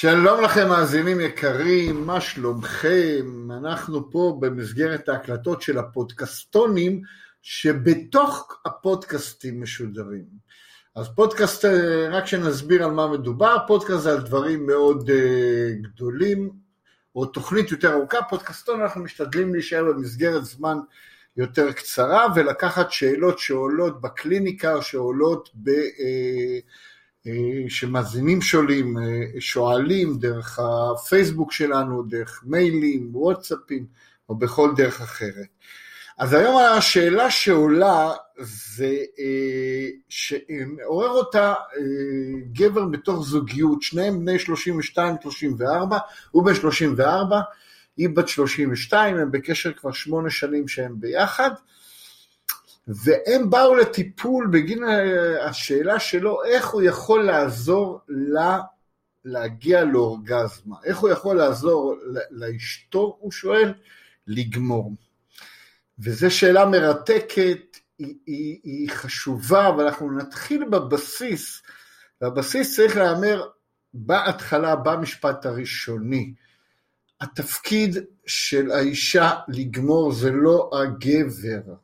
שלום לכם מאזינים יקרים, מה שלומכם? אנחנו פה במסגרת ההקלטות של הפודקסטונים שבתוך הפודקאסטים משודרים. אז פודקאסט, אה, רק שנסביר על מה מדובר, פודקאסט זה על דברים מאוד uh, גדולים, או תוכנית יותר ארוכה, פודקאסטון אנחנו משתדלים להישאר במסגרת זמן יותר קצרה ולקחת שאלות שעולות בקליניקה שעולות ב... Uh, שמאזינים שואלים, אה, שואלים דרך הפייסבוק שלנו, דרך מיילים, וואטסאפים או בכל דרך אחרת. אז היום השאלה שעולה זה אה, שעורר אותה גבר בתוך זוגיות, שניהם בני 32-34, הוא בן 34, היא בת 32, הם בקשר כבר שמונה שנים שהם ביחד, והם באו לטיפול בגין השאלה שלו איך הוא יכול לעזור לה להגיע לאורגזמה, איך הוא יכול לעזור לאשתו, הוא שואל, לגמור. וזו שאלה מרתקת, היא, היא, היא חשובה, אבל אנחנו נתחיל בבסיס, והבסיס צריך להיאמר בהתחלה, במשפט הראשוני. התפקיד של האישה לגמור זה לא הגבר,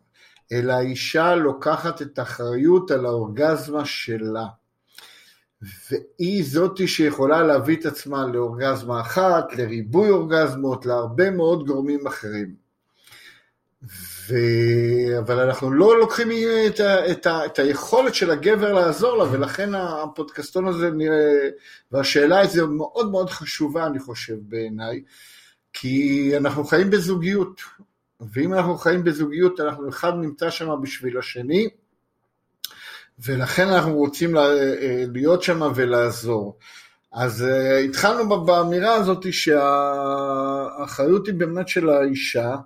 אלא האישה לוקחת את האחריות על האורגזמה שלה. והיא זאתי שיכולה להביא את עצמה לאורגזמה אחת, לריבוי אורגזמות, להרבה מאוד גורמים אחרים. ו... אבל אנחנו לא לוקחים את, ה... את, ה... את היכולת של הגבר לעזור לה, ולכן הפודקאסטון הזה נראה, והשאלה הזו מאוד מאוד חשובה, אני חושב, בעיניי, כי אנחנו חיים בזוגיות, ואם אנחנו חיים בזוגיות, אנחנו אחד נמצא שם בשביל השני, ולכן אנחנו רוצים אה, להיות שם ולעזור. אז אה, התחלנו באמירה הזאת שהאחריות היא באמת של האישה,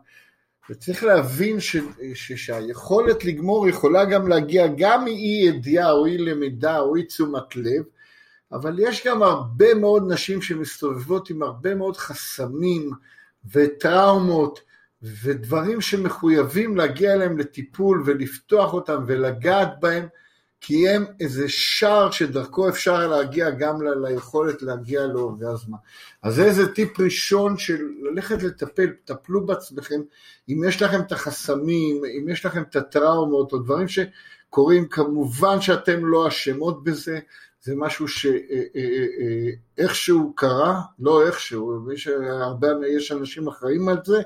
וצריך להבין ש, ש, שהיכולת לגמור יכולה גם להגיע גם מאי ידיעה או אי למידה או אי תשומת לב, אבל יש גם הרבה מאוד נשים שמסתובבות עם הרבה מאוד חסמים וטראומות ודברים שמחויבים להגיע אליהם לטיפול ולפתוח אותם ולגעת בהם, כי הם איזה שער שדרכו אפשר להגיע גם ל- ליכולת להגיע לאורגזמה. אז זה איזה טיפ ראשון של ללכת לטפל, טפלו בעצמכם, אם יש לכם את החסמים, אם יש לכם את הטראומות או דברים שקורים, כמובן שאתם לא אשמות בזה, זה משהו שאיכשהו אה, אה, אה, קרה, לא איכשהו, יש, הרבה, יש אנשים אחראים על זה,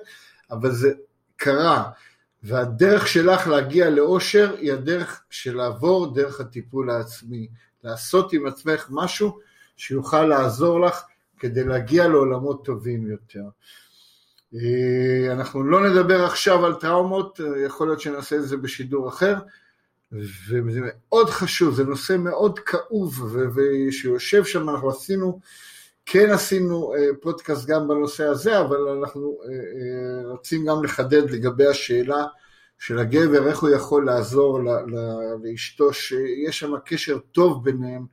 אבל זה קרה, והדרך שלך להגיע לאושר היא הדרך של לעבור דרך הטיפול העצמי, לעשות עם עצמך משהו שיוכל לעזור לך כדי להגיע לעולמות טובים יותר. אה, אנחנו לא נדבר עכשיו על טראומות, יכול להיות שנעשה את זה בשידור אחר, וזה מאוד חשוב, זה נושא מאוד כאוב, ושיושב שם, אנחנו עשינו כן עשינו אה, פודקאסט גם בנושא הזה, אבל אנחנו אה, אה, רוצים גם לחדד לגבי השאלה של הגבר, איך הוא יכול לעזור לאשתו, שיש שם קשר טוב ביניהם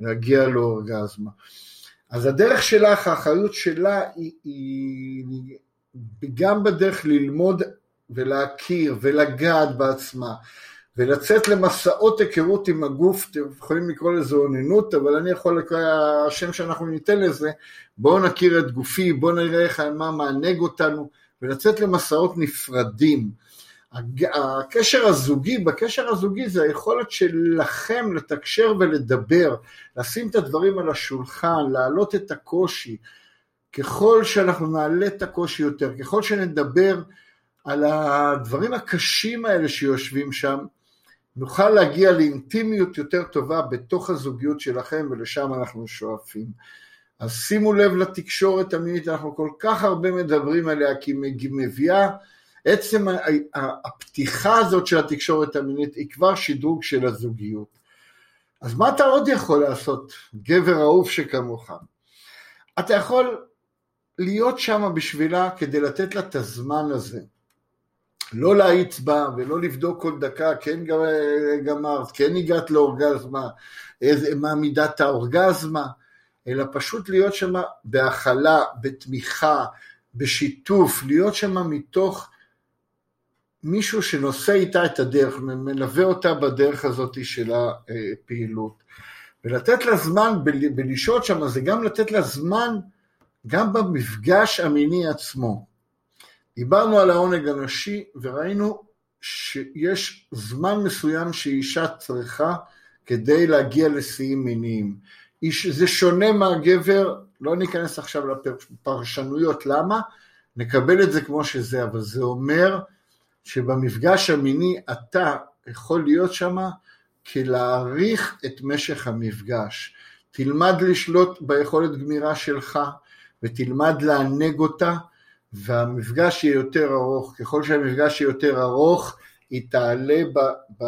להגיע לאורגזמה. אז הדרך שלך, האחריות שלה היא, היא גם בדרך ללמוד ולהכיר ולגעת בעצמה. ולצאת למסעות היכרות עם הגוף, אתם יכולים לקרוא לזה אוננות, אבל אני יכול לקרוא, השם שאנחנו ניתן לזה, בואו נכיר את גופי, בואו נראה איך מה מענג אותנו, ולצאת למסעות נפרדים. הקשר הזוגי, בקשר הזוגי זה היכולת שלכם לתקשר ולדבר, לשים את הדברים על השולחן, להעלות את הקושי. ככל שאנחנו נעלה את הקושי יותר, ככל שנדבר על הדברים הקשים האלה שיושבים שם, נוכל להגיע לאינטימיות יותר טובה בתוך הזוגיות שלכם ולשם אנחנו שואפים. אז שימו לב לתקשורת המינית, אנחנו כל כך הרבה מדברים עליה כי היא מביאה, עצם הפתיחה הזאת של התקשורת המינית היא כבר שדרוג של הזוגיות. אז מה אתה עוד יכול לעשות, גבר אהוב שכמוך? אתה יכול להיות שם בשבילה כדי לתת לה את הזמן הזה. לא להאיץ בה ולא לבדוק כל דקה, כן גמרת, כן הגעת לאורגזמה, מה מידת האורגזמה, אלא פשוט להיות שם בהכלה, בתמיכה, בשיתוף, להיות שם מתוך מישהו שנושא איתה את הדרך, מלווה אותה בדרך הזאת של הפעילות. ולתת לה זמן בלשהות שם, זה גם לתת לה זמן גם במפגש המיני עצמו. דיברנו על העונג הנשי וראינו שיש זמן מסוים שאישה צריכה כדי להגיע לשיאים מיניים. זה שונה מהגבר, לא ניכנס עכשיו לפרשנויות למה, נקבל את זה כמו שזה, אבל זה אומר שבמפגש המיני אתה יכול להיות שם כלהעריך את משך המפגש. תלמד לשלוט ביכולת גמירה שלך ותלמד לענג אותה והמפגש יהיה יותר ארוך. ככל שהמפגש יהיה יותר ארוך היא תעלה ב, ב,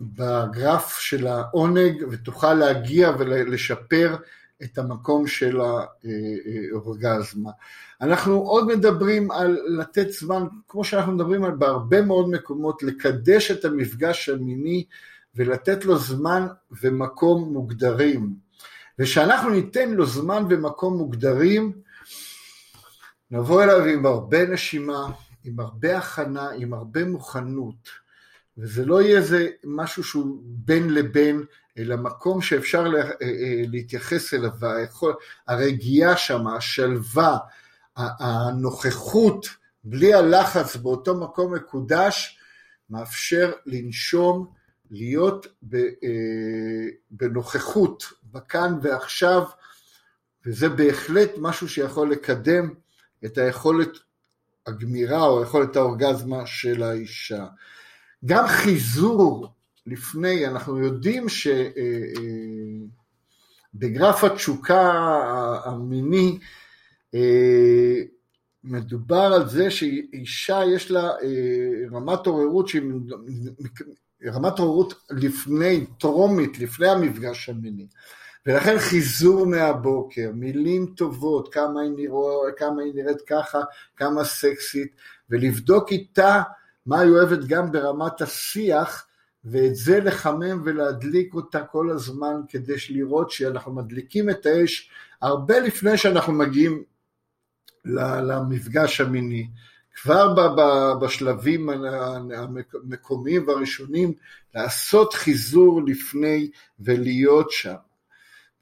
בגרף של העונג ותוכל להגיע ולשפר את המקום של האורגזמה. אנחנו עוד מדברים על לתת זמן, כמו שאנחנו מדברים על בהרבה מאוד מקומות, לקדש את המפגש המיני ולתת לו זמן ומקום מוגדרים. ושאנחנו ניתן לו זמן ומקום מוגדרים, נבוא אליו עם הרבה נשימה, עם הרבה הכנה, עם הרבה מוכנות. וזה לא יהיה איזה משהו שהוא בין לבין, אלא מקום שאפשר לה, אה, אה, להתייחס אליו, הרגיעה שם, השלווה, הנוכחות, בלי הלחץ באותו מקום מקודש, מאפשר לנשום, להיות אה, בנוכחות, בכאן ועכשיו, וזה בהחלט משהו שיכול לקדם את היכולת הגמירה או יכולת האורגזמה של האישה. גם חיזור לפני, אנחנו יודעים שבגרף אה, אה, התשוקה המיני אה, מדובר על זה שאישה יש לה רמת עוררות שהיא רמת עוררות לפני, טרומית, לפני המפגש המיני. ולכן חיזור מהבוקר, מילים טובות, כמה היא, נראו, כמה היא נראית ככה, כמה סקסית, ולבדוק איתה מה היא אוהבת גם ברמת השיח, ואת זה לחמם ולהדליק אותה כל הזמן כדי לראות שאנחנו מדליקים את האש הרבה לפני שאנחנו מגיעים למפגש המיני. כבר בשלבים המקומיים והראשונים לעשות חיזור לפני ולהיות שם.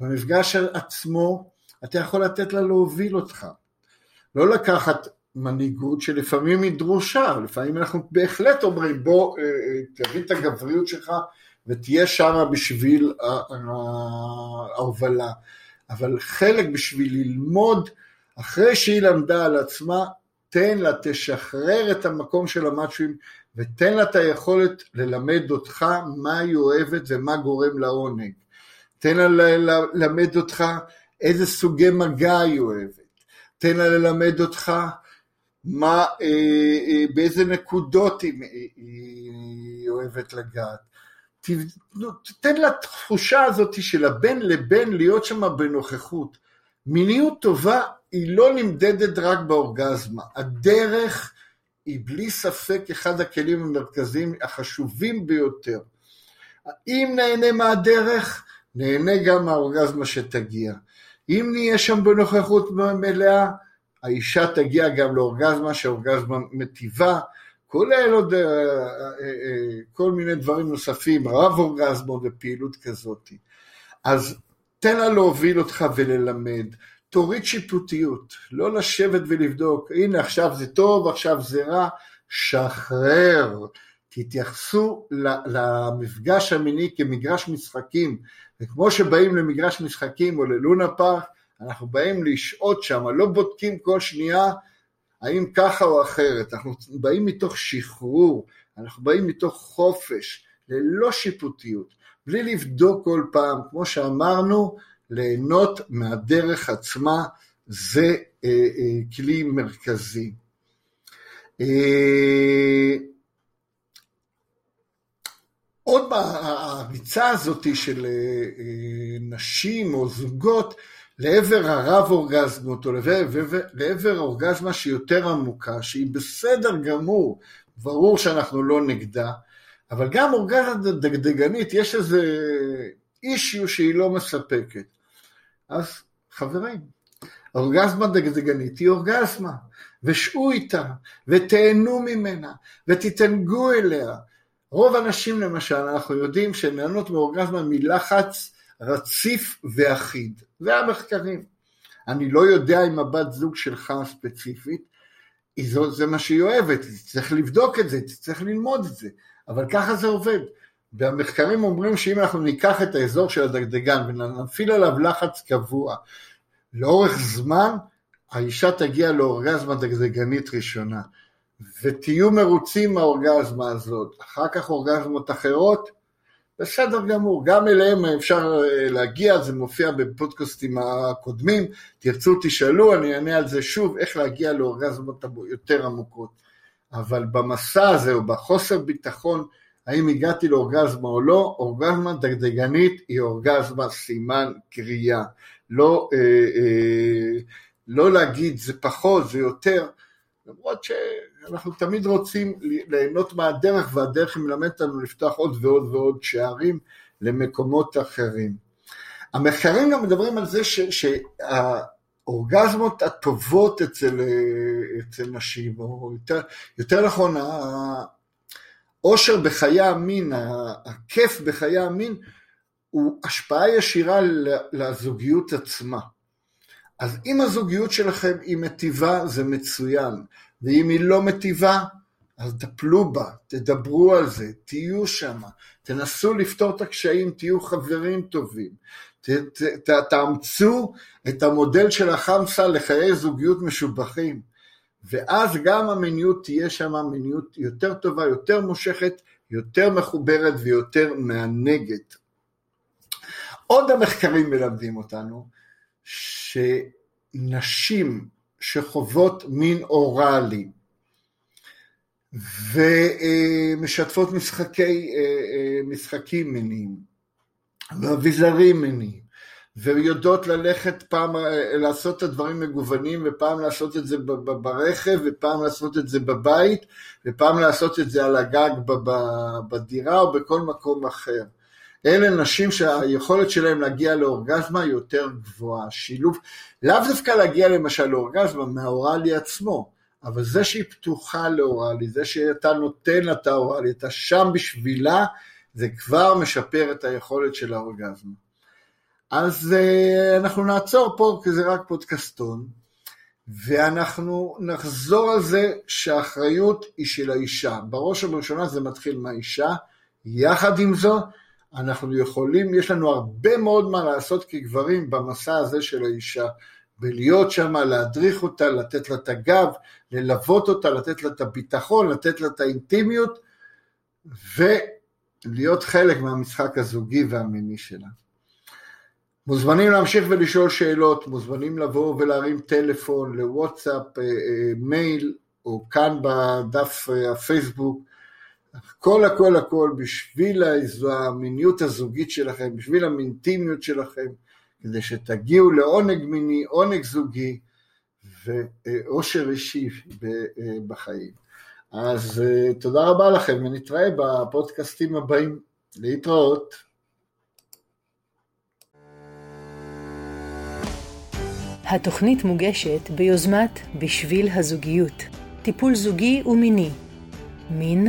במפגש עצמו אתה יכול לתת לה להוביל אותך. לא לקחת מנהיגות שלפעמים היא דרושה, לפעמים אנחנו בהחלט אומרים בוא אה, אה, תבין את הגבריות שלך ותהיה שמה בשביל ההובלה, אבל חלק בשביל ללמוד, אחרי שהיא למדה על עצמה, תן לה, תשחרר את המקום של המאצ'ים ותן לה את היכולת ללמד אותך מה היא אוהבת ומה גורם לעונג. תן לה ללמד אותך איזה סוגי מגע היא אוהבת. תן לה ללמד אותך מה, אה, אה, באיזה נקודות היא, היא אוהבת לגעת. תן לה תחושה הזאת של הבין לבין להיות שם בנוכחות. מיניות טובה היא לא נמדדת רק באורגזמה. הדרך היא בלי ספק אחד הכלים המרכזיים החשובים ביותר. אם נהנה מהדרך, נהנה גם מהאורגזמה שתגיע. אם נהיה שם בנוכחות מלאה, האישה תגיע גם לאורגזמה שאורגזמה מטיבה, כולל עוד אה, אה, אה, כל מיני דברים נוספים, רב אורגזמות ופעילות כזאת. אז תן לה להוביל אותך וללמד, תוריד שיפוטיות, לא לשבת ולבדוק, הנה עכשיו זה טוב, עכשיו זה רע, שחרר, תתייחסו למפגש המיני כמגרש משחקים, וכמו שבאים למגרש משחקים או ללונה פארק, אנחנו באים לשהות שם, לא בודקים כל שנייה האם ככה או אחרת, אנחנו באים מתוך שחרור, אנחנו באים מתוך חופש, ללא שיפוטיות, בלי לבדוק כל פעם, כמו שאמרנו, ליהנות מהדרך עצמה, זה אה, אה, כלי מרכזי. אה, עוד הריצה הזאת של נשים או זוגות לעבר הרב אורגזמות, או לעבר, לעבר אורגזמה שהיא יותר עמוקה, שהיא בסדר גמור, ברור שאנחנו לא נגדה, אבל גם אורגזמה דגדגנית, יש איזה אישיו שהיא לא מספקת. אז חברים, אורגזמה דגדגנית היא אורגזמה, ושעו איתה, ותהנו ממנה, ותתענגו אליה. רוב הנשים למשל, אנחנו יודעים שהן נהנות מאורגזמה מלחץ רציף ואחיד. זה המחקרים. אני לא יודע אם הבת זוג שלך ספציפית, זה מה שהיא אוהבת, צריך לבדוק את זה, צריך ללמוד את זה, אבל ככה זה עובד. והמחקרים אומרים שאם אנחנו ניקח את האזור של הדגדגן ונפעיל עליו לחץ קבוע לאורך זמן, האישה תגיע לאורגזמה דגדגנית ראשונה. ותהיו מרוצים מהאורגזמה הזאת, אחר כך אורגזמות אחרות, בסדר גמור, גם אליהם אפשר אה, להגיע, זה מופיע בפודקאסטים הקודמים, תרצו תשאלו, אני אענה על זה שוב, איך להגיע לאורגזמות יותר עמוקות. אבל במסע הזה, או בחוסר ביטחון, האם הגעתי לאורגזמה או לא, אורגזמה דגדגנית היא אורגזמה סימן קריאה. לא, אה, אה, לא להגיד זה פחות, זה יותר, למרות שאנחנו תמיד רוצים ליהנות מהדרך, והדרך מלמדת לנו לפתוח עוד ועוד ועוד שערים למקומות אחרים. המחקרים גם מדברים על זה שהאורגזמות הטובות אצל, אצל נשים, או יותר, יותר נכון, העושר בחיי המין, הכיף בחיי המין, הוא השפעה ישירה לזוגיות עצמה. אז אם הזוגיות שלכם היא מטיבה, זה מצוין. ואם היא לא מטיבה, אז טפלו בה, תדברו על זה, תהיו שם, תנסו לפתור את הקשיים, תהיו חברים טובים, ת, ת, ת, תאמצו את המודל של החמסה לחיי זוגיות משובחים, ואז גם המיניות תהיה שם מיניות יותר טובה, יותר מושכת, יותר מחוברת ויותר מענגת. עוד המחקרים מלמדים אותנו שנשים שחוות מין אוראלי ומשתפות משחקי, משחקים מיניים ואביזרים מיניים ויודעות ללכת פעם לעשות את הדברים מגוונים ופעם לעשות את זה ברכב ופעם לעשות את זה בבית ופעם לעשות את זה על הגג בדירה או בכל מקום אחר. אלה נשים שהיכולת שלהם להגיע לאורגזמה היא יותר גבוהה. שילוב, לאו דווקא להגיע למשל לאורגזמה מהאוראלי עצמו, אבל זה שהיא פתוחה לאוראלי, זה שאתה נותן לה את האוראלי, אתה שם בשבילה, זה כבר משפר את היכולת של האורגזמה. אז uh, אנחנו נעצור פה, כי זה רק פודקאסטון, ואנחנו נחזור על זה שהאחריות היא של האישה. בראש ובראשונה זה מתחיל מהאישה, יחד עם זאת, אנחנו יכולים, יש לנו הרבה מאוד מה לעשות כגברים במסע הזה של האישה, בלהיות שם, להדריך אותה, לתת לה את הגב, ללוות אותה, לתת לה את הביטחון, לתת לה את האינטימיות, ולהיות חלק מהמשחק הזוגי והמיני שלה. מוזמנים להמשיך ולשאול שאלות, מוזמנים לבוא ולהרים טלפון לוואטסאפ, אה, אה, מייל, או כאן בדף אה, הפייסבוק, הכל הכל הכל בשביל המיניות הזוגית שלכם, בשביל המינטימיות שלכם, כדי שתגיעו לעונג מיני, עונג זוגי ואושר אישי בחיים. אז אה, תודה רבה לכם ונתראה בפודקאסטים הבאים. להתראות. התוכנית מוגשת ביוזמת בשביל הזוגיות, טיפול זוגי ומיני, מין